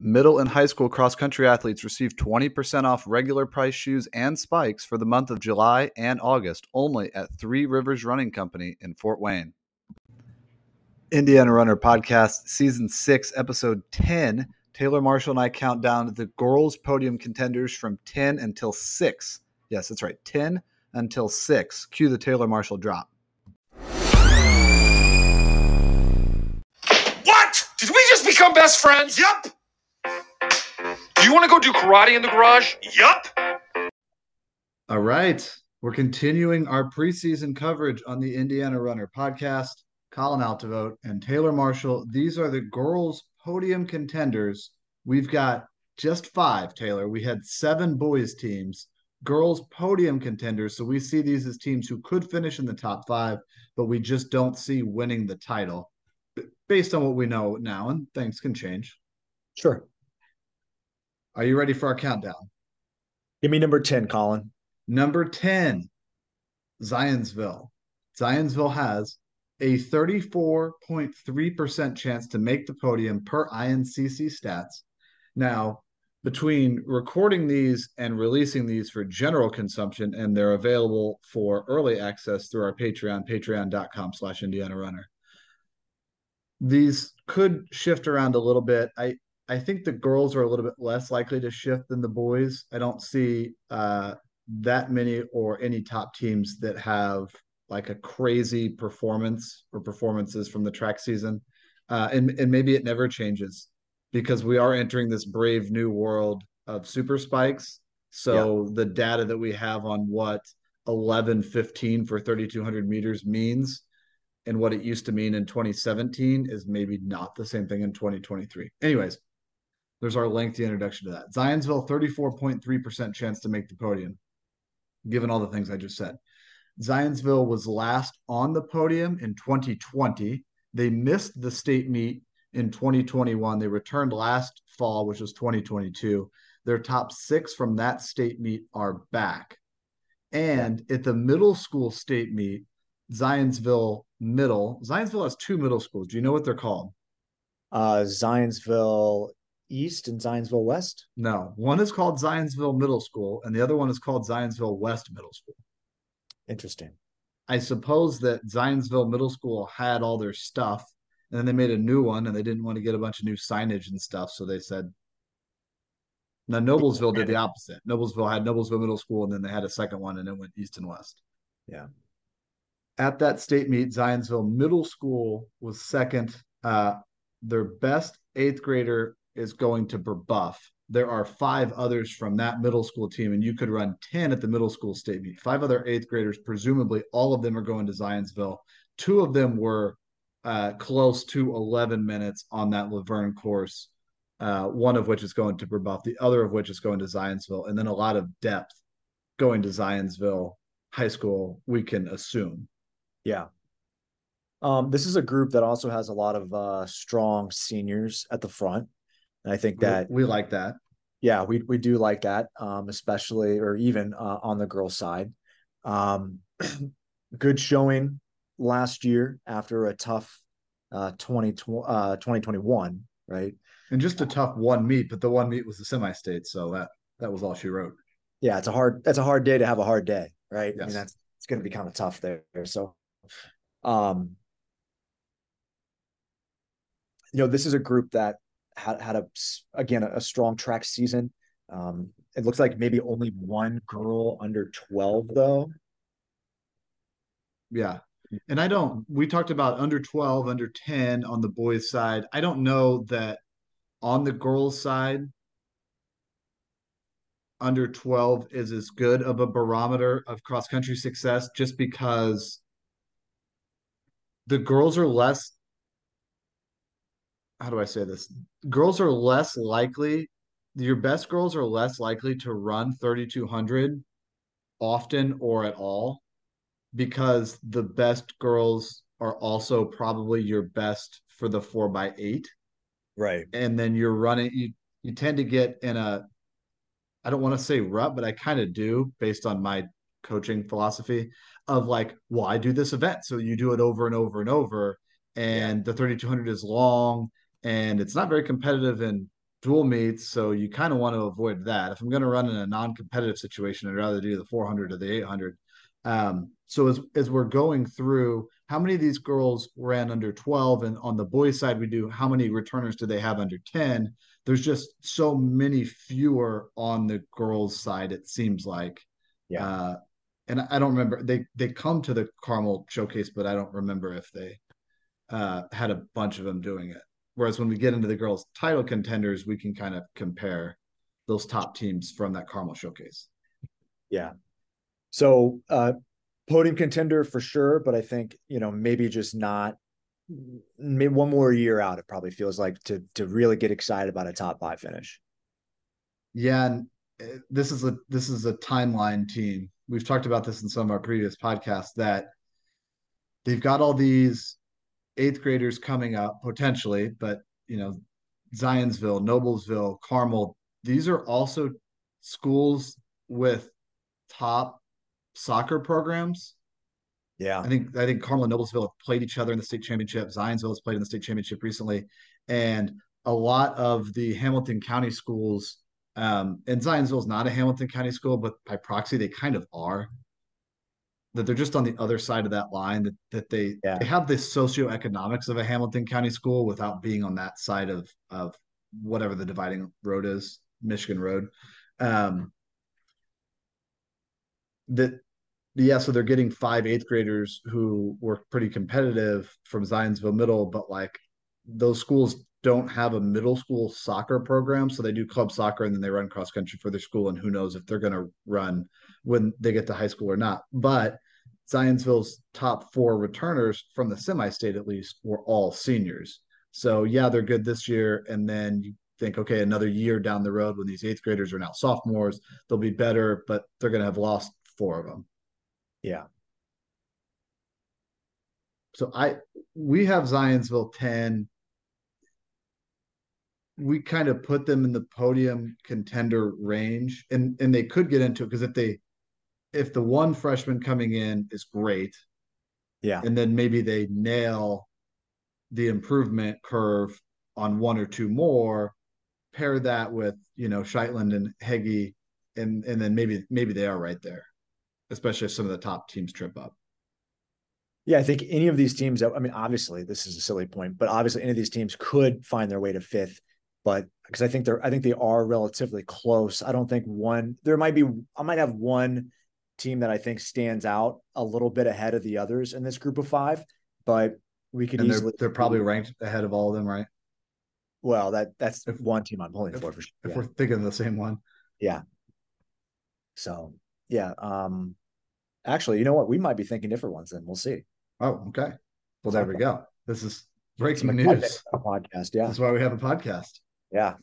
Middle and high school cross country athletes receive 20% off regular price shoes and spikes for the month of July and August only at Three Rivers Running Company in Fort Wayne. Indiana Runner Podcast, Season 6, Episode 10. Taylor Marshall and I count down the girls' podium contenders from 10 until 6. Yes, that's right, 10 until 6. Cue the Taylor Marshall drop. What? Did we just become best friends? Yup. Do you want to go do karate in the garage? Yup. All right. We're continuing our preseason coverage on the Indiana Runner podcast. Colin Altevogt and Taylor Marshall. These are the girls' podium contenders. We've got just five, Taylor. We had seven boys' teams, girls' podium contenders. So we see these as teams who could finish in the top five, but we just don't see winning the title based on what we know now, and things can change. Sure. Are you ready for our countdown? Give me number 10, Colin. Number 10, Zionsville. Zionsville has a 34.3% chance to make the podium per INCC stats. Now, between recording these and releasing these for general consumption, and they're available for early access through our Patreon, patreon.com slash Indiana Runner. These could shift around a little bit. I, I think the girls are a little bit less likely to shift than the boys. I don't see uh, that many or any top teams that have like a crazy performance or performances from the track season. Uh, and, and maybe it never changes because we are entering this brave new world of super spikes. So yeah. the data that we have on what 11 15 for 3200 meters means and what it used to mean in 2017 is maybe not the same thing in 2023. Anyways, there's our lengthy introduction to that. Zionsville, 34.3% chance to make the podium, given all the things I just said. Zionsville was last on the podium in 2020. They missed the state meet in 2021. They returned last fall, which was 2022. Their top six from that state meet are back. And at the middle school state meet, Zionsville Middle, Zionsville has two middle schools. Do you know what they're called? Uh, Zionsville East and Zionsville West? No, one is called Zionsville Middle School, and the other one is called Zionsville West Middle School. Interesting. I suppose that Zionsville Middle School had all their stuff, and then they made a new one, and they didn't want to get a bunch of new signage and stuff, so they said. Now Noblesville did the opposite. Noblesville had Noblesville Middle School, and then they had a second one, and it went east and west. Yeah. At that state meet, Zionsville Middle School was second. Uh, their best eighth grader is going to Brebeuf. There are five others from that middle school team, and you could run 10 at the middle school state meet. Five other eighth graders, presumably all of them are going to Zionsville. Two of them were uh, close to 11 minutes on that LaVern course, uh, one of which is going to Brebeuf, the other of which is going to Zionsville, and then a lot of depth going to Zionsville High School, we can assume. Yeah. Um, this is a group that also has a lot of uh, strong seniors at the front. And I think that we, we like that. Yeah, we we do like that, um, especially or even uh, on the girls' side. Um, good showing last year after a tough uh, 20, uh, 2021, right? And just a tough one meet, but the one meet was the semi-state, so that that was all she wrote. Yeah, it's a hard that's a hard day to have a hard day, right? Yes. I mean, that's it's going to be kind of tough there. So, um, you know, this is a group that had had a again a, strong track season. Um, it looks like maybe only one girl under twelve though. Yeah, and I don't. We talked about under twelve, under ten on the boys' side. I don't know that on the girls' side. Under 12 is as good of a barometer of cross country success just because the girls are less how do I say this? Girls are less likely, your best girls are less likely to run 3,200 often or at all because the best girls are also probably your best for the four by eight. Right. And then you're running, you, you tend to get in a, I don't want to say rut, but I kind of do based on my coaching philosophy of like, well, I do this event. So you do it over and over and over. And yeah. the 3,200 is long and it's not very competitive in dual meets, so you kind of want to avoid that. If I'm going to run in a non-competitive situation, I'd rather do the 400 or the 800. Um, so as as we're going through, how many of these girls ran under 12, and on the boys' side, we do how many returners do they have under 10? There's just so many fewer on the girls' side. It seems like, Yeah. Uh, and I don't remember they they come to the Carmel showcase, but I don't remember if they uh, had a bunch of them doing it. Whereas when we get into the girls' title contenders, we can kind of compare those top teams from that Carmel showcase. Yeah. So uh podium contender for sure, but I think, you know, maybe just not maybe one more year out, it probably feels like to to really get excited about a top five finish. Yeah, and uh, this is a this is a timeline team. We've talked about this in some of our previous podcasts that they've got all these eighth graders coming up potentially, but you know, Zionsville, Noblesville, Carmel, these are also schools with top soccer programs. Yeah. I think I think Carmel and Noblesville have played each other in the state championship. Zionsville has played in the state championship recently, and a lot of the Hamilton County schools. Um, and Zionsville is not a Hamilton County school, but by proxy, they kind of are. That they're just on the other side of that line. That that they Yeah. they have the socioeconomics of a Hamilton County school without being on that side of of whatever the dividing road is, Michigan Road. Um, that yeah, so they're getting five eighth graders who were pretty competitive from Zionsville Middle, but like those schools don't have a middle school soccer program, so they do club soccer and then they run cross country for their school, and who knows if they're going to run when they get to high school or not. But Zionsville's top four returners from the semi-state at least were all seniors. So yeah, they're good this year, and then you think, okay, another year down the road when these eighth graders are now sophomores, they'll be better, but they're going to have lost four of them. Yeah. So I we have Zionsville 10. We kind of put them in the podium contender range and and they could get into it because if they if the one freshman coming in is great, Yeah. and then maybe they nail the improvement curve on one or two more, pair that with, you know, Scheitland and Heggie, and and then maybe maybe they are right there, especially if some of the top teams trip up. Yeah, I think any of these teams, I mean, obviously this is a silly point, but obviously any of these teams could find their way to fifth. But because I think they're, I think they are relatively close. I don't think one, there might be, I might have one team that I think stands out a little bit ahead of the others in this group of five, but we could And they're easily, they're probably ranked ahead of all of them, right? well, that that's if- one team I'm pulling if- for for sure. If Yeah. we're thinking the same one. Yeah. So yeah, um, actually, you know what? We might be thinking different ones. Then we'll see. Oh, okay. Well, there we go. This is breaking news. excitement on a podcast. Yeah, That's why we have a podcast. yeah.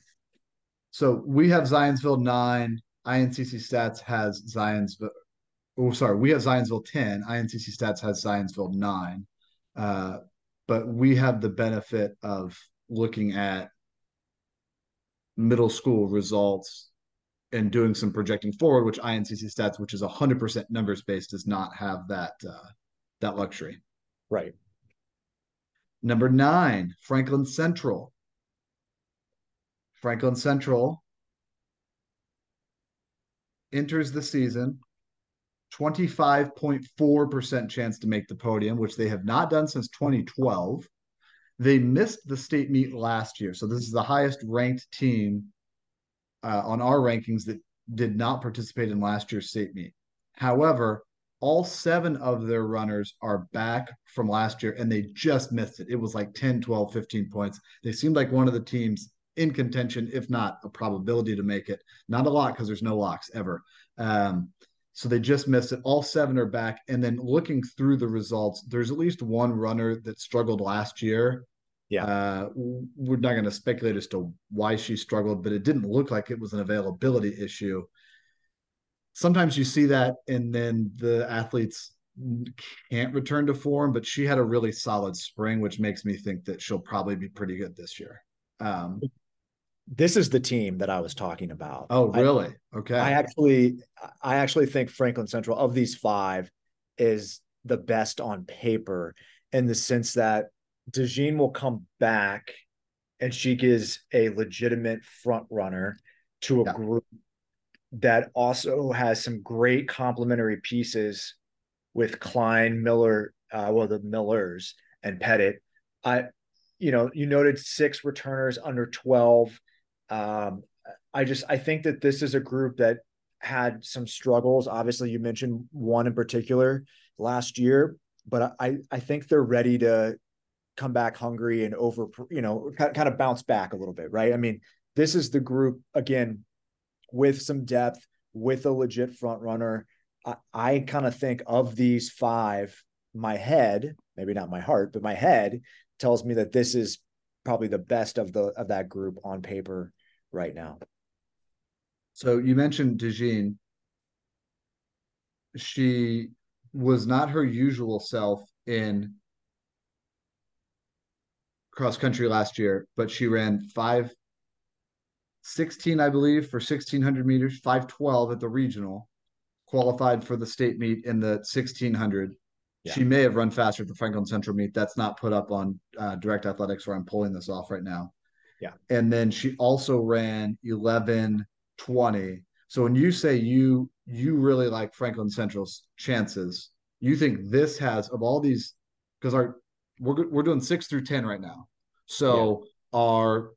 So we have Zionsville nine. INCC Stats has Zionsville. Oh, sorry, we have Zionsville ten. INCC Stats has Zionsville nine. Uh, but we have the benefit of looking at middle school results and doing some projecting forward, which INCC Stats, which is hundred percent numbers based, does not have that uh, that luxury. Right. Number nine, Franklin Central. Franklin Central enters the season 25.4% chance to make the podium, which they have not done since 2012. They missed the state meet last year. So this is the highest ranked team uh, on our rankings that did not participate in last year's state meet. However, all seven of their runners are back from last year and they just missed it. It was like 10, 12, 15 points. They seemed like one of the teams in contention, if not a probability to make it. Not a lot because there's no locks ever. Um, so they just missed it. All seven are back. And then looking through the results, there's at least one runner that struggled last year. Yeah. Uh, we're not going to speculate as to why she struggled, but it didn't look like it was an availability issue. Sometimes you see that, and then the athletes can't return to form, but she had a really solid spring, which makes me think that she'll probably be pretty good this year. Um, This is the team that I was talking about. oh, I- really? okay. I actually, I actually think Franklin Central of these five is the best on paper in the sense that DeJean will come back and she is a legitimate front runner to a Yeah. group that also has some great complementary pieces with Klein, Miller, uh, well, the Millers and Pettit. I, you know, you noted six returners under 12. Um, I just I think that this is a group that had some struggles. Obviously, you mentioned one in particular last year, but I I think they're ready to come back hungry and over you know kind of bounce back a little bit, right? I mean, this is the group again with some depth, with a legit front runner. I, I kind of think of these five, my head, maybe not my heart, but my head tells me that this is probably the best of the of that group on paper right now. So you mentioned DeJean. She was not her usual self in cross country last year, but she ran five sixteen, I believe, for 1600 meters, 512 at the regional, qualified for the state meet in the 1600. Yeah. She may have run faster at the Franklin Central meet. That's not put up on uh, Direct Athletics where I'm pulling this off right now. Yeah. And then she also ran 1120. So when you say you you really like Franklin Central's chances, you think this has of all these because our we're we're doing 6 through 10 right now. So our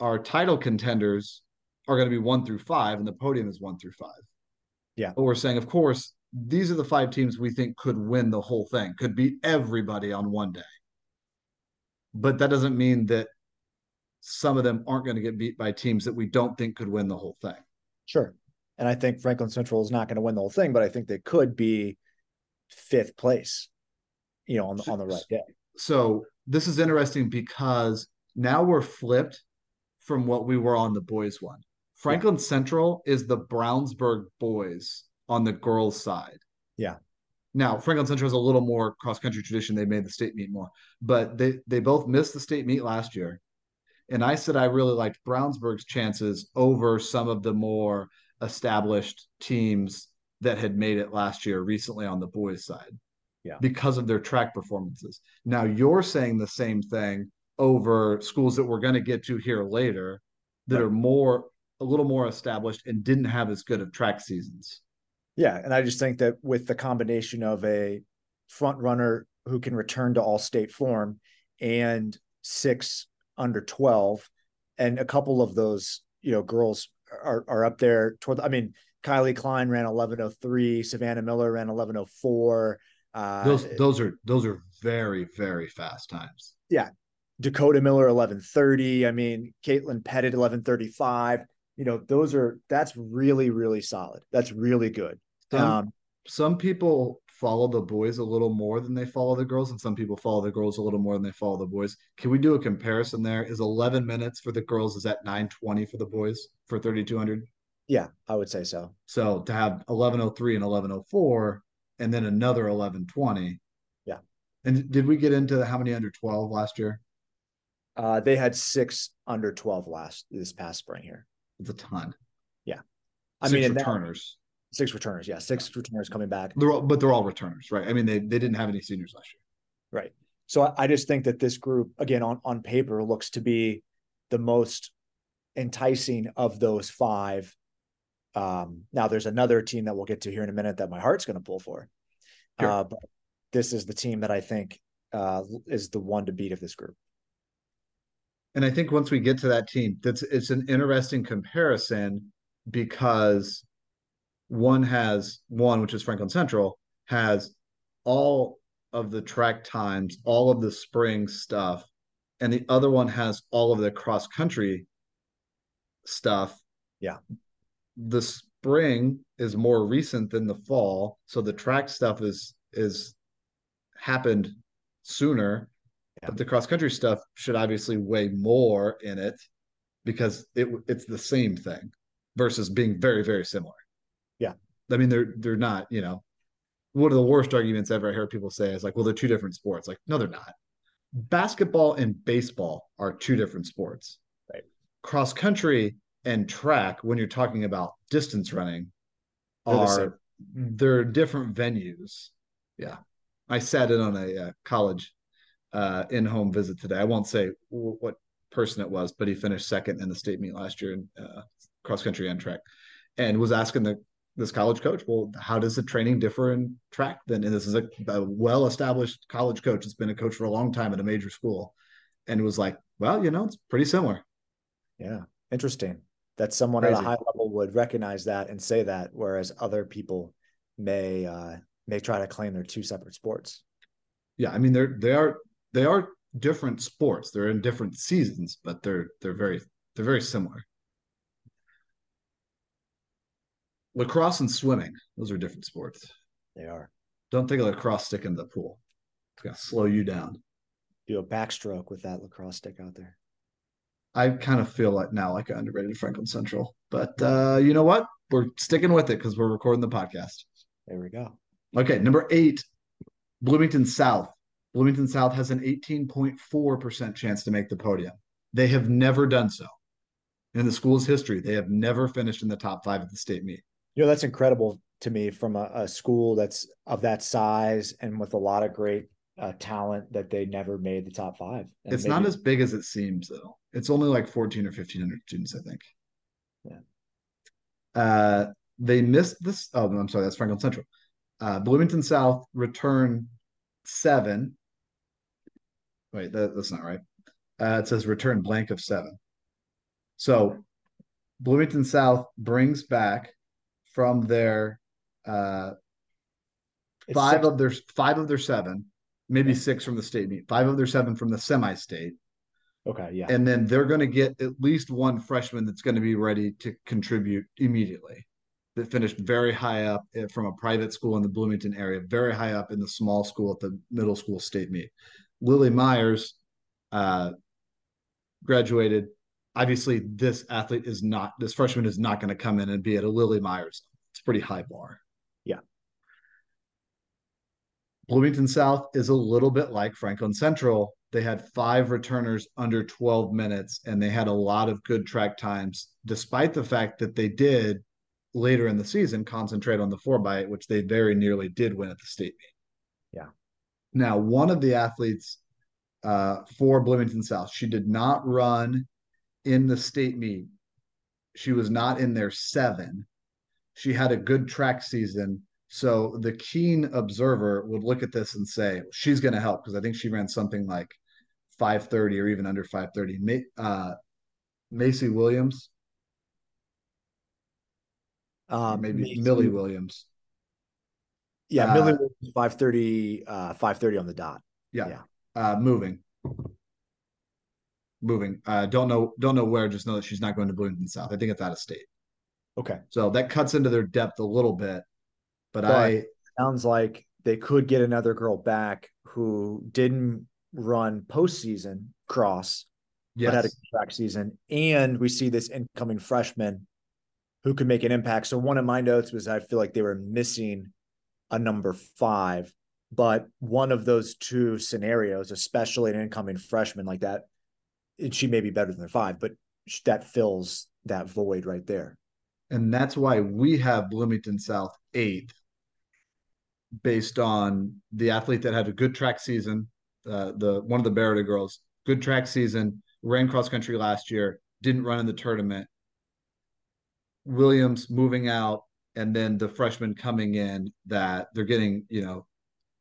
our title contenders are going to be 1 through 5 and the podium is 1 through 5. Yeah. But we're saying of course these are the five teams we think could win the whole thing, could beat everybody on one day. But that doesn't mean that some of them aren't going to get beat by teams that we don't think could win the whole thing. Sure. And I think Franklin Central is not going to win the whole thing, but I think they could be fifth place, you know, on the, on the right day. So this is interesting because now we're flipped from what we were on the boys one. Franklin Central is the Brownsburg boys on the girls' side. Yeah. Now Franklin Central has a little more cross country tradition. They made the state meet more, but they they both missed the state meet last year. And I said I really liked Brownsburg's chances over some of the more established teams that had made it last year recently on the boys' side. Yeah. Because of their track performances. Now you're saying the same thing over schools that we're going to get to here later that Right. are more a little more established and didn't have as good of track seasons. Yeah, and I just think that with the combination of a front runner who can return to all state form and six under 12 and a couple of those, you know, girls are are up there toward I mean, Kylie Klein ran 1103, Savannah Miller ran 1104, uh Those those are those are very very fast times. Yeah. Dakota Miller 1130, I mean, Caitlin Pettit 1135. You know, those are that's really really solid. That's really good. Some, Um some people follow the boys a little more than they follow the girls, and some people follow the girls a little more than they follow the boys. Can we do a comparison there? Is 11 minutes for the girls is at 920 for the boys for 3200? yeah, I would say so. So to have 1103 and 1104 and then another 1120. Yeah. And did we get into how many under 12 last year? Uh, they had six under 12 last this past spring here. It's a ton. Yeah. I Six mean, that- returners. Six returners. Yeah, six returners coming back. They're all, but they're all returners, right? I mean, they they didn't have any seniors last year. Right. So I, I just think that this group, again, on on paper, looks to be the most enticing of those five. Um, now there's another team that we'll get to here in a minute that my heart's going to pull for. Sure. Uh, but this is the team that I think uh, is the one to beat of this group. And I think once we get to that team, that's it's an interesting comparison because one has one, which is Franklin Central, has all of the track times, all of the spring stuff, and the other one has all of the cross country stuff. Yeah. The spring is more recent than the fall, so the track stuff is is happened sooner Yeah. but the cross country stuff should obviously weigh more in it because it it's the same thing versus being very very similar. Yeah. I mean they're they're not, you know. One of the worst arguments ever I heard people say is like, well, they're two different sports. Like, no, they're not. Basketball and baseball are two different sports. Right. Cross country and track, when you're talking about distance running, They're are same. they're different venues. Yeah. I sat in on a uh, college uh, in-home visit today. I won't say w- what person it was, but he finished second in the state meet last year in uh, cross country and track, and was asking the this college coach, well, how does the training differ in track? Then, and this is a, a well established college coach. It's been a coach for a long time at a major school, and it was like, well, you know, it's pretty similar. Yeah, interesting. That someone Crazy. at a high level would recognize that and say that, whereas other people may uh, may try to claim they're two separate sports. Yeah, I mean they're they are they are different sports. They're in different seasons, but they're they're very they're very similar. Lacrosse and swimming, those are different sports. They are. Don't think of lacrosse stick in the pool. It's gonna slow you down. Do a backstroke with that lacrosse stick out there. I kind of feel like now like I underrated Franklin Central, but uh, you know what? We're sticking with it because we're recording the podcast. There we go. Okay, number eight, Bloomington South. Bloomington South has an 18.4% chance to make the podium. They have never done so. In the school's history, they have never finished in the top five at the state meet. You know, that's incredible to me from a, a school that's of that size and with a lot of great uh, talent that they never made the top five. And it's maybe... not as big as it seems, though. It's only like 14 or 1500 students, I think. Yeah. Uh, they missed this. Oh, I'm sorry. That's Franklin Central. Uh, Bloomington South return seven. Wait, that, that's not right. Uh, it says return blank of seven. So Bloomington South brings back from their uh, five six. of their five of their seven, maybe six from the state meet, five of their seven from the semi-state. Okay, yeah. And then they're going to get at least one freshman that's going to be ready to contribute immediately. That finished very high up eh, from a private school in the Bloomington area, very high up in the small school at the middle school state meet. Lily Myers uh, graduated. Obviously, this athlete is not, this freshman is not going to come in and be at a Lily Myers. It's pretty high bar. Yeah. Bloomington South is a little bit like Franklin Central they had five returners under 12 minutes and they had a lot of good track times despite the fact that they did later in the season concentrate on the four by eight which they very nearly did win at the state meet yeah now one of the athletes uh, for bloomington south she did not run in the state meet she was not in their seven she had a good track season so the keen observer would look at this and say she's going to help because i think she ran something like 530 or even under 530. Uh, Macy Williams. Uh, maybe Macy, Millie Williams. Yeah, uh, Millie Williams, 530, uh, 530 on the dot. Yeah. yeah. Uh, moving. Moving. Uh, don't know, don't know where, just know that she's not going to Bloomington South. I think it's out of state. Okay. So that cuts into their depth a little bit. But, but I sounds like they could get another girl back who didn't run postseason cross, yes. but had a track season. And we see this incoming freshman who could make an impact. So one of my notes was I feel like they were missing a number five, but one of those two scenarios, especially an incoming freshman like that, she may be better than five, but that fills that void right there. And that's why we have Bloomington South eighth based on the athlete that had a good track season, uh, the one of the Berida girls, good track season, ran cross country last year, didn't run in the tournament. Williams moving out, and then the freshman coming in that they're getting, you know,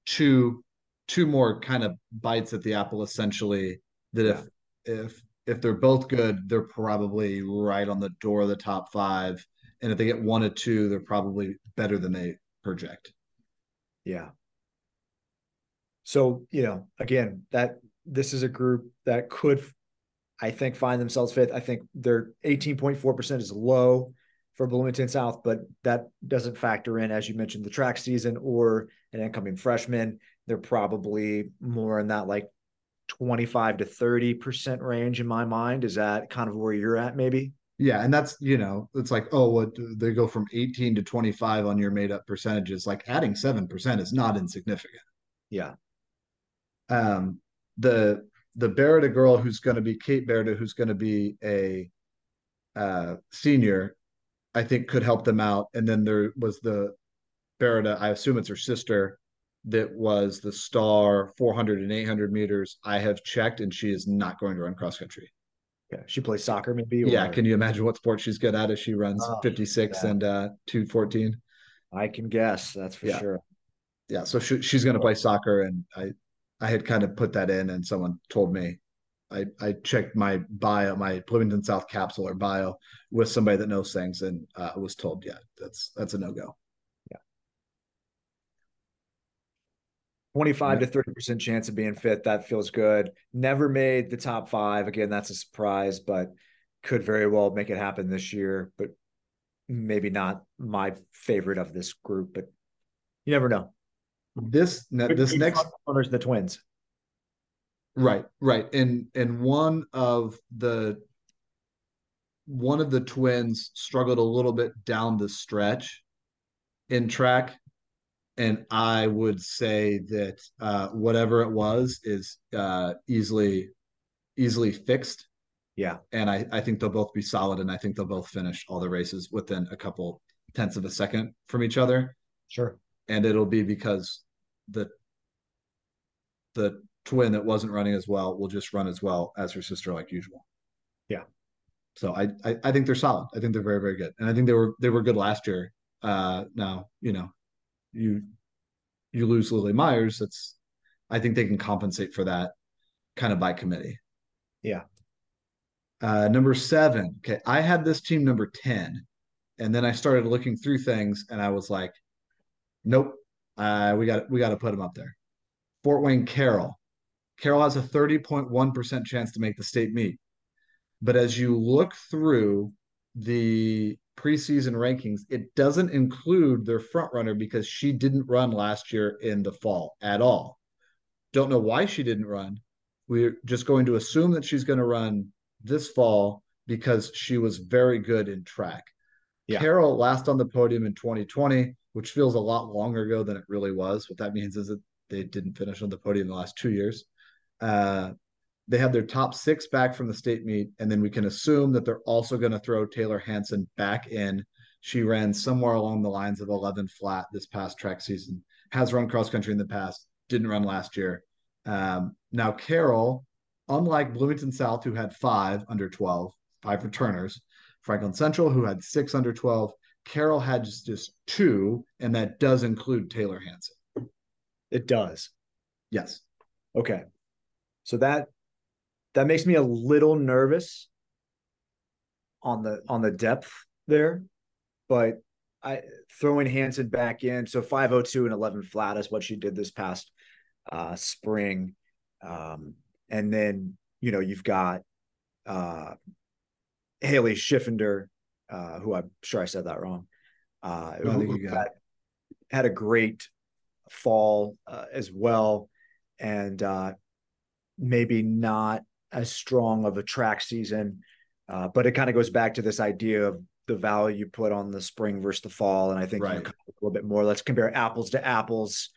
two two more kind of bites at the apple essentially that yeah. if if if they're both good, they're probably right on the door of the top five. And if they get one or two, they're probably better than they project. Yeah. So, you know, again, that this is a group that could, I think, find themselves fifth. I think their 18.4% is low for Bloomington South, but that doesn't factor in, as you mentioned, the track season or an incoming freshman. They're probably more in that like 25 to 30% range in my mind. Is that kind of where you're at, maybe? Yeah, and that's you know, it's like oh, what they go from 18 to 25 on your made up percentages. Like adding seven percent is not insignificant. Yeah, um, the the Berida girl who's going to be Kate Berida, who's going to be a uh, senior, I think could help them out. And then there was the Berida, I assume it's her sister, that was the star 400 and 800 meters. I have checked, and she is not going to run cross country. Yeah, she plays soccer, maybe. Yeah, can you imagine what sport she's good at if she runs Oh, 56 yeah. and uh 214? I can guess. That's for Yeah. sure. Yeah, so she, she's going to play soccer, and I I had kind of put that in, and someone told me. I, I checked my bio, my Bloomington South capsule or bio with somebody that knows things, and uh, was told, yeah, that's that's a no go. 25 to 30% chance of being fit. That feels good. Never made the top five. Again, that's a surprise, but could very well make it happen this year. But maybe not my favorite of this group, but you never know. This this next front runners, the twins. Right, right. And and one of the one of the twins struggled a little bit down the stretch in track. And I would say that uh, whatever it was is uh, easily easily fixed. Yeah. And I, I think they'll both be solid and I think they'll both finish all the races within a couple tenths of a second from each other Sure. and it'll be because the the twin that wasn't running as well will just run as well as her sister like usual. Yeah. So I, I I think they're solid. I think they're very very good, and I think they were they were good last year. Uh, now you know, you you lose Lily Myers. That's I think they can compensate for that kind of by committee. Yeah. Uh, number seven. Okay, I had this team number ten, and then I started looking through things, and I was like, nope, uh, we got we got to put them up there. Fort Wayne Carroll. Carroll has a 30.1% chance to make the state meet. But as you look through the preseason rankings, it doesn't include their front runner because she didn't run last year in the fall at all. Don't know why she didn't run. We're just going to assume that she's going to run this fall because she was very good in track. Yeah. Carroll last on the podium in 2020, which feels a lot longer ago than it really was. What that means is that they didn't finish on the podium the last two years. Uh, they have their top six back from the state meet, and then we can assume that they're also going to throw Taylor Hanson back in. She ran somewhere along the lines of 11 flat this past track season, has run cross country in the past, didn't run last year. Um, now, Carroll, unlike Bloomington South, who had five under 12, five returners, Franklin Central, who had six under 12, Carroll had just, just two, and that does include Taylor Hanson. It does. Yes. Okay. So that that makes me a little nervous on the on the depth there, but I throwing Hanson back in. So 502 and 11 flat is what she did this past uh spring. Um and then you know you've got uh Haley Schiffender, uh, who I'm sure I said that wrong. Uh No, who you got had, had a great fall uh, as well. And uh maybe not as strong of a track season. Uh, but it kind of goes back to this idea of the value you put on the spring versus the fall. And I think Right. a little bit more. Let's compare apples to apples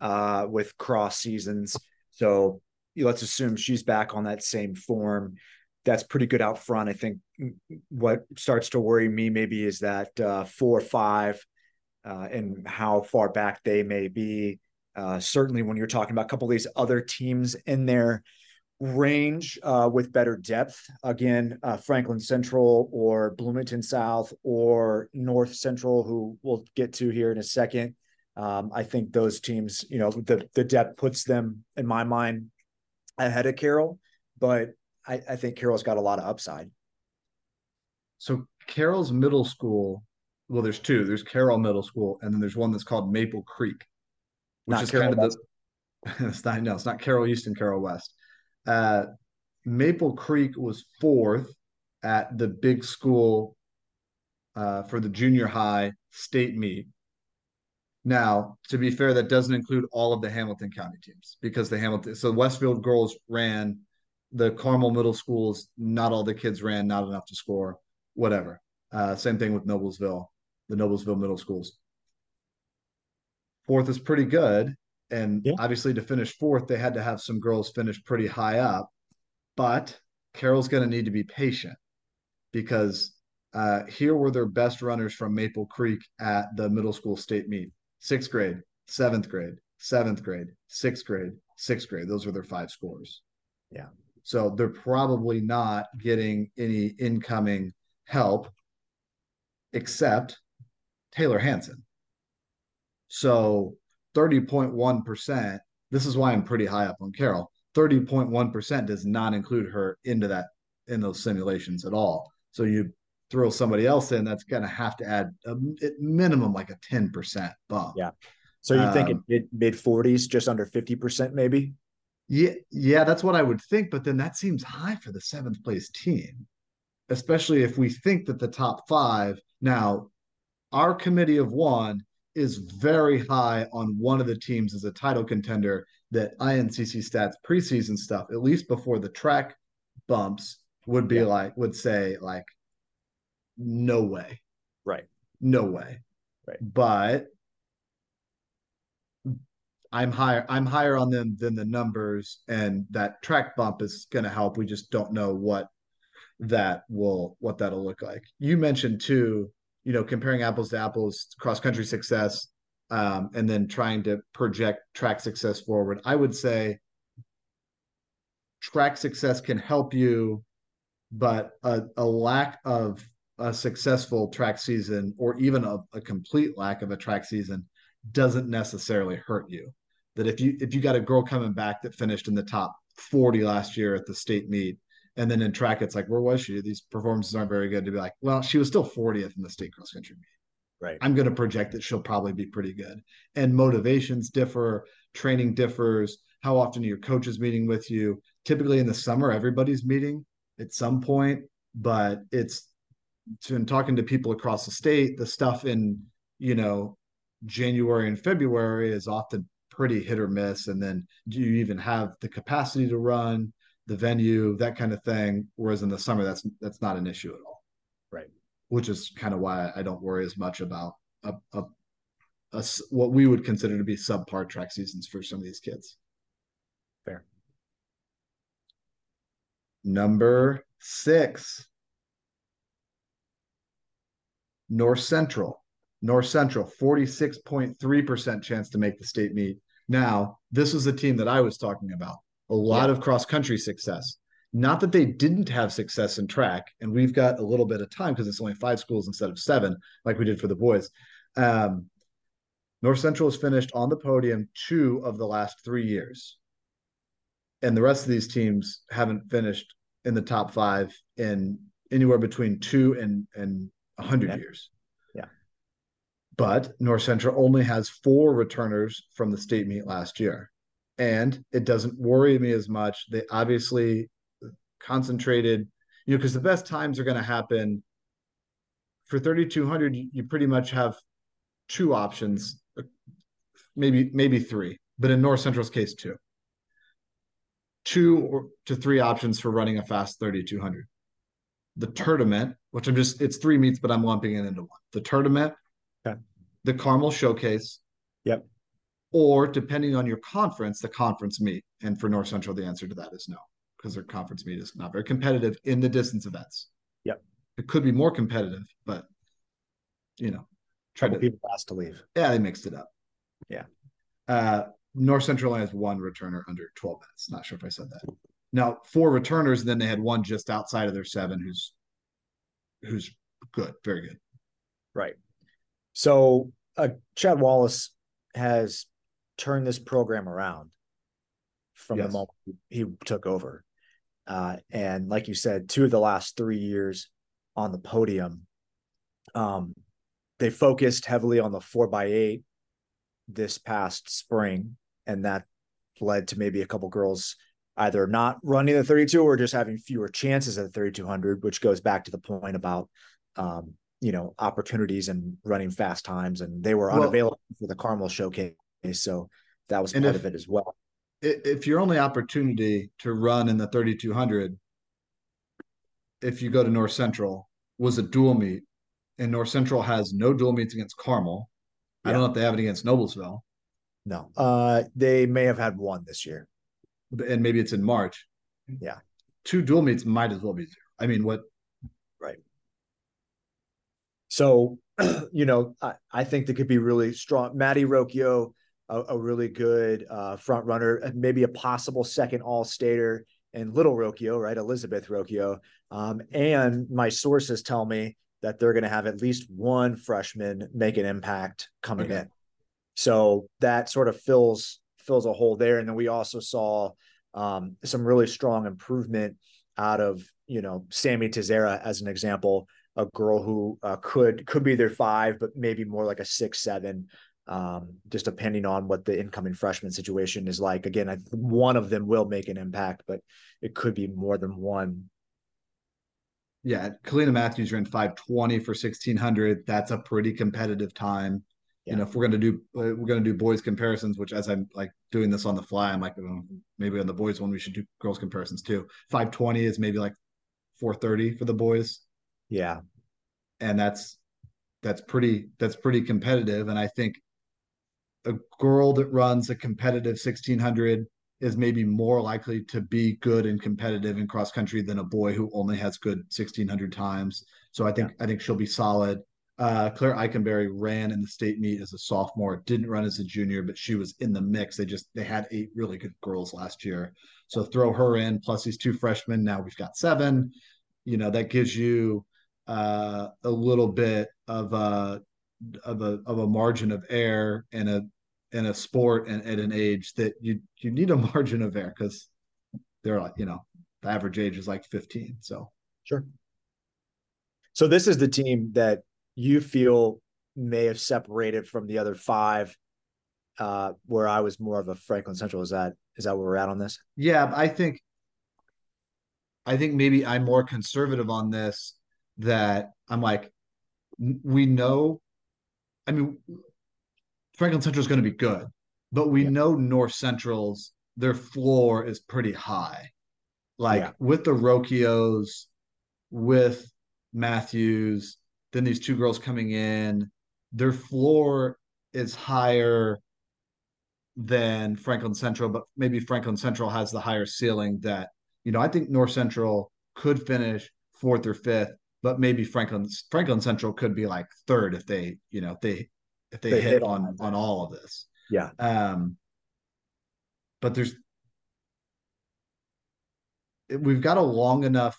uh, with cross seasons. So let's assume she's back on that same form. That's pretty good out front. I think what starts to worry me maybe is that uh, four or five uh, and how far back they may be. Uh, certainly, when you're talking about a couple of these other teams in their range uh, with better depth, again, uh, Franklin Central or Bloomington South or North Central, who we'll get to here in a second. Um, I think those teams, you know, the the depth puts them in my mind ahead of Carroll, but I, I think Carroll's got a lot of upside. So Carroll's middle school, well, there's two. There's Carroll Middle School, and then there's one that's called Maple Creek, which Not is Carroll kind of the. it's not no, it's not Carroll East and Carroll West. Uh, Maple Creek was fourth at the big school uh, for the junior high state meet. Now, to be fair, that doesn't include all of the Hamilton County teams because the Hamilton, so Westfield girls ran the Carmel middle schools. Not all the kids ran, not enough to score, whatever. Uh, same thing with Noblesville, the Noblesville middle schools. Fourth is pretty good. And Yeah. obviously, to finish fourth, they had to have some girls finish pretty high up. But Carroll's going to need to be patient because uh, here were their best runners from Maple Creek at the middle school state meet sixth grade, seventh grade, seventh grade, sixth grade, sixth grade. Those were their five scores. Yeah. So they're probably not getting any incoming help except Taylor Hanson. So 30.1%, this is why I'm pretty high up on Carroll. 30.1% does not include her into that in those simulations at all. So you throw somebody else in, that's going to have to add a, at minimum like a 10% bump. Yeah. So you think Um, mid mid forties, just under fifty percent, maybe? Yeah, yeah, that's what I would think, but then that seems high for the seventh place team, especially if we think that the top five now, our committee of one is very high on one of the teams as a title contender that INCC stats preseason stuff, at least before the track bumps, would be Yeah. like, would say, like, no way, Right. no way. Right. But I'm higher. I'm higher on them than the numbers, and that track bump is going to help. We just don't know what that will what that'll look like. You mentioned too, you know, comparing apples to apples, cross country success, um, and then trying to project track success forward. I would say track success can help you, but a, a lack of a successful track season or even a, a complete lack of a track season doesn't necessarily hurt you. That if you if you got a girl coming back that finished in the top 40 last year at the state meet, and then in track it's like, where was she? These performances aren't very good to be like, well, she was still 40th in the state cross country meet. Right. I'm going to project that she'll probably be pretty good. And motivations differ, training differs. How often are your coaches meeting with you? Typically in the summer, everybody's meeting at some point, but it's in talking to people across the state, the stuff in, you know, January and February is often pretty hit or miss. And then do you even have the capacity to run the venue, that kind of thing? Whereas in the summer, that's that's not an issue at all Right. which is kind of why I don't worry as much about a a what we would consider to be subpar track seasons for some of these kids. Fair. Number six, North Central. North Central, 46.3% chance to make the state meet. Now, this is the team that I was talking about. A lot Yeah. of cross country success. Not that they didn't have success in track, and we've got a little bit of time because it's only five schools instead of seven, like we did for the boys. Um, North Central has finished on the podium two of the last three years. And the rest of these teams haven't finished in the top five in anywhere between two and and a hundred Yeah. years. Yeah. But North Central only has four returners from the state meet last year. And it doesn't worry me as much. They obviously concentrated, you know, because the best times are going to happen for 3200 you, pretty much have two options maybe maybe three but in north central's case two two or to three options for running a fast 3200 the tournament which i'm just it's three meets but i'm lumping it into one the tournament Okay. the carmel showcase Yep. Or depending on your conference the conference meet and for north central the answer to that is no because their conference meet is not very competitive in the distance events Yep. it could be more competitive but you know try to people asked to leave. yeah, they mixed it up. Yeah. Uh, North Central only has one returner under 12 minutes. Not sure if I said that. Now, four returners, and then they had one just outside of their seven who's who's good, very good. Right. So uh, Chad Wallace has turned this program around from Yes. the moment he took over. Uh, and like you said, two of the last three years on the podium, um, they focused heavily on the four by eight this past spring, and that led to maybe a couple girls either not running the 32 or just having fewer chances at the 3200, which goes back to the point about um, you know opportunities and running fast times, and they were Well- unavailable for the Carmel showcase, so that was And part if- of it as well. If your only opportunity to run in the 3200, if you go to North Central, was a dual meet, and North Central has no dual meets against Carmel. I don't know if they have it against Noblesville, No, uh, they may have had one this year. and maybe it's in March. Yeah. Two dual meets might as well be zero. I mean, what Right. So, you know, I, I think they could be really strong. Maddie Rocchio, a, a really good uh, front runner, maybe a possible second all stater and little Rocchio, right? Elizabeth Rocchio. Um, and my sources tell me that they're going to have at least one freshman make an impact coming okay. in. So that sort of fills fills a hole there. And then we also saw um, some really strong improvement out of you know Sammy Tizera as an example, a girl who uh, could could be their five, but maybe more like a six seven, um, just depending on what the incoming freshman situation is like. Again, I, one of them will make an impact, but it could be more than one. Yeah, Kalina Matthews ran 520 for 1600. That's a pretty competitive time. Yeah. You know, if we're going to do uh, we're going to do boys comparisons, which as I'm like doing this on the fly, I'm like oh, maybe on the boys one we should do girls comparisons too. 520 is maybe like 430 for the boys. Yeah. And that's that's pretty that's pretty competitive and I think a girl that runs a competitive 1600 is maybe more likely to be good and competitive in cross country than a boy who only has good 1600 times. So I think yeah. I think she'll be solid. Uh, Claire Eikenberry ran in the state meet as a sophomore, didn't run as a junior, but she was in the mix. They just they had eight really good girls last year. So throw her in plus these two freshmen. Now we've got seven. You know, that gives you uh, a little bit of a of a of a margin of error in a in a sport and at an age that you you need a margin of error because they're like you know the average age is like 15 so. Sure. So this is the team that you feel may have separated from the other five uh where i was more of a franklin central. Is that is that where we're at on this? Yeah i think i think maybe i'm more conservative on this that i'm like we know mean, Franklin Central is going to be good, but we yeah. know North Central's their floor is pretty high. Like yeah. with the Rocchios, with Matthews, then these two girls coming in, their floor is higher than Franklin Central, but maybe Franklin Central has the higher ceiling that, you know, I think North Central could finish fourth or fifth but maybe Franklin Franklin Central could be like third if they, you know, if they if they, they hit, hit, on on all of this. Yeah. Um but there's we've got a long enough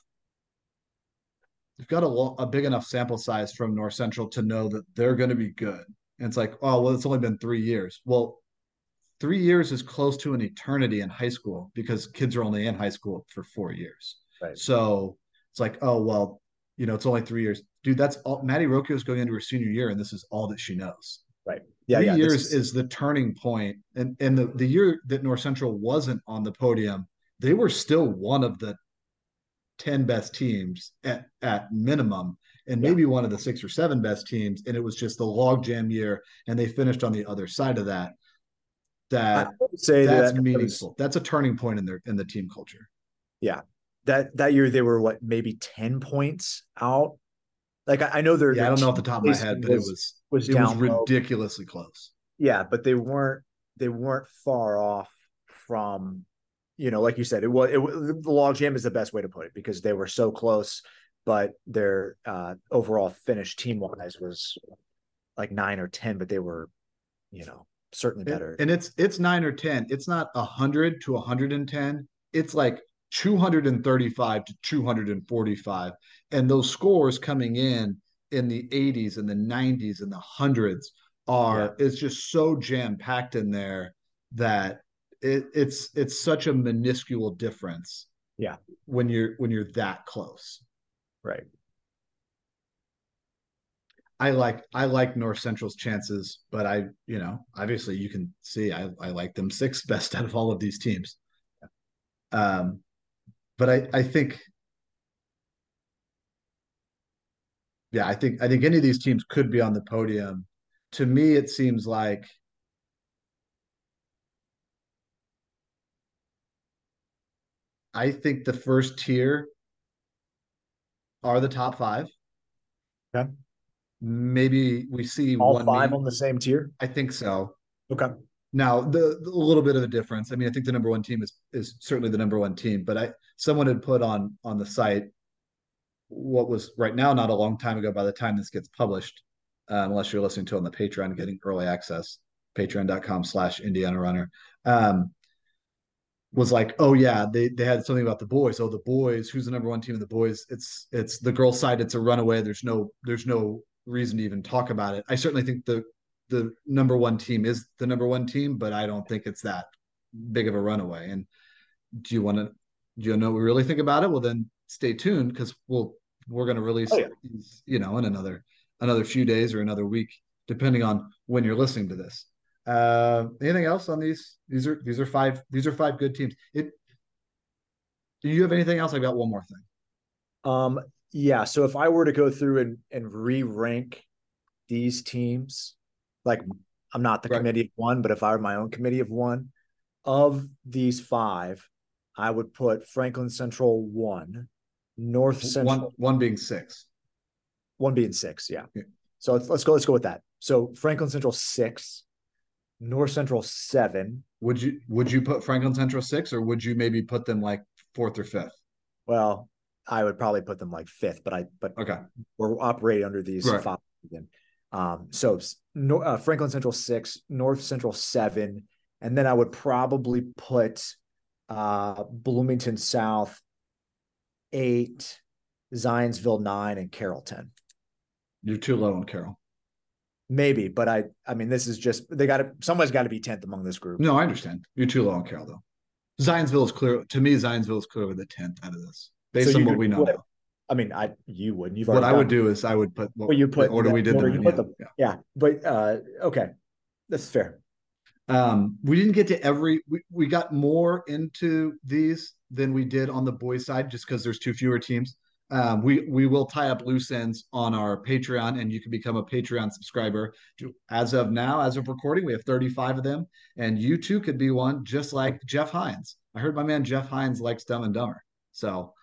we've got a, long, a big enough sample size from North Central to know that they're going to be good. And it's like, oh, well, it's only been three years. Well, three years is close to an eternity in high school because kids are only in high school for four years. Right. So it's like, oh, well, you know, it's only three years. Dude, that's all Maddie Rocchio is going into her senior year, and this is all that she knows. Right. Yeah. Three yeah, years is... is... the turning point. And and the, the year that North Central wasn't on the podium, they were still one of the 10 best teams at, at minimum, and maybe yeah. one of the six or seven best teams. And it was just the logjam year, and they finished on the other side of that. That say that's that meaningful. That's a turning point in their in the team culture. Yeah that that year they were what maybe 10 points out? Like i, I know they're yeah, i don't know off the top of my head but was, it was was it was ridiculously low. close. Yeah but they weren't they weren't far off from you know like you said it was it, the log jam is the best way to put it because they were so close but their uh overall finish team wise was like nine or ten but they were you know certainly better. and, and it's it's nine or ten. It's not a hundred to 110 it's like 235 to 245 and those scores coming in in the 80s and the 90s and the hundreds are yeah. it's just so jam packed in there that it, it's it's such a minuscule difference yeah. when you're when you're that close. Right. I like I like North Central's chances, but I you know obviously you can see I I like them sixth best out of all of these teams. Um, but I, I think yeah, I think I think any of these teams could be on the podium. To me, it seems like I think the first tier are the top five. Okay. Maybe we see all five on the same tier. I think so. Okay. Now, the, the, a little bit of a difference. I mean, I think the number one team is is certainly the number one team, but I someone had put on on the site what was right now not a long time ago. By the time this gets published, uh, unless you're listening to on the Patreon, getting early access, Patreon.com/slash Indiana Runner. Um, was like, oh yeah, they they had something about the boys. Oh, the boys, who's the number one team of the boys? It's it's the girl side. It's a runaway. There's no there's no reason to even talk about it. I certainly think the the number one team is the number one team, but I don't think it's that big of a runaway. And do you want to do you know what we really think about it? Well, then stay tuned because we'll we're going to release oh, yeah. these, you know in another another few days or another week, depending on when you're listening to this. Uh, anything else on these? These are these are five these are five good teams. It. Do you have anything else? I got one more thing. Um. Yeah. So if I were to go through and and re rank these teams, like I'm not the right. committee of one, but if I were my own committee of one, of these five, I would put Franklin Central one, North Central one, one being six, one being six. Yeah. yeah. So let's, let's go. Let's go with that. So Franklin Central six, North Central seven. Would you would you put Franklin Central six, or would you maybe put them like fourth or fifth? Well, I would probably put them like fifth, but I but okay, we're operating under these right. five. Um, so uh, Franklin Central six, North Central seven, and then I would probably put uh, Bloomington South eight, Zionsville nine, and Carroll ten. You're too low on Carroll. Maybe, but I I mean this is just they got to somebody's got to be tenth among this group. No, I understand. You're too low on Carroll though. Zionsville is clear to me. Zionsville is clearly the tenth out of this, based so on what we know. Now. I mean, I you wouldn't. You've what I would do is I would put what you put order we did order them, yeah, them. Yeah. yeah, but uh, okay, that's fair. Um, we didn't get to every. We, we got more into these than we did on the boys' side, just because there's two fewer teams. Um, we we will tie up loose ends on our Patreon, and you can become a Patreon subscriber. As of now, as of recording, we have 35 of them, and you too could be one, just like Jeff Hines. I heard my man Jeff Hines likes Dumb and Dumber, so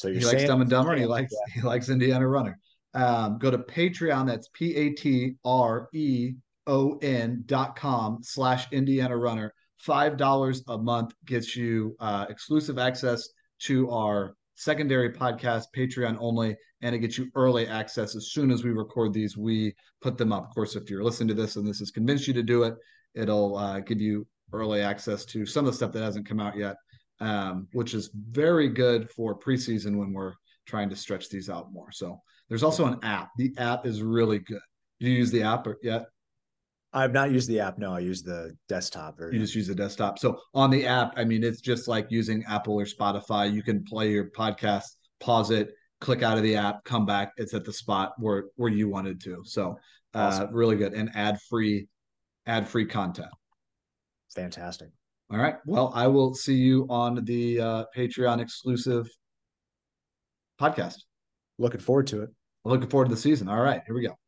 so he likes Dumb and Dumber, and he likes yeah. he likes Indiana Runner. Um, go to Patreon. That's P A T R E O N dot com slash Indiana Runner. Five dollars a month gets you uh, exclusive access to our secondary podcast, Patreon only, and it gets you early access as soon as we record these. We put them up. Of course, if you're listening to this and this has convinced you to do it, it'll uh, give you early access to some of the stuff that hasn't come out yet, um, which is very good for preseason when we're trying to stretch these out more. So there's also an app. The app is really good. Do you use the app or yet? I've not used the app. No, I use the desktop. Version. You just use the desktop. So on the app, I mean, it's just like using Apple or Spotify. You can play your podcast, pause it, click out of the app, come back. It's at the spot where where you wanted to. So uh, awesome. really good and ad free, ad free content. Fantastic. All right. Well, I will see you on the uh, Patreon exclusive podcast. Looking forward to it. Looking forward to the season. All right. Here we go.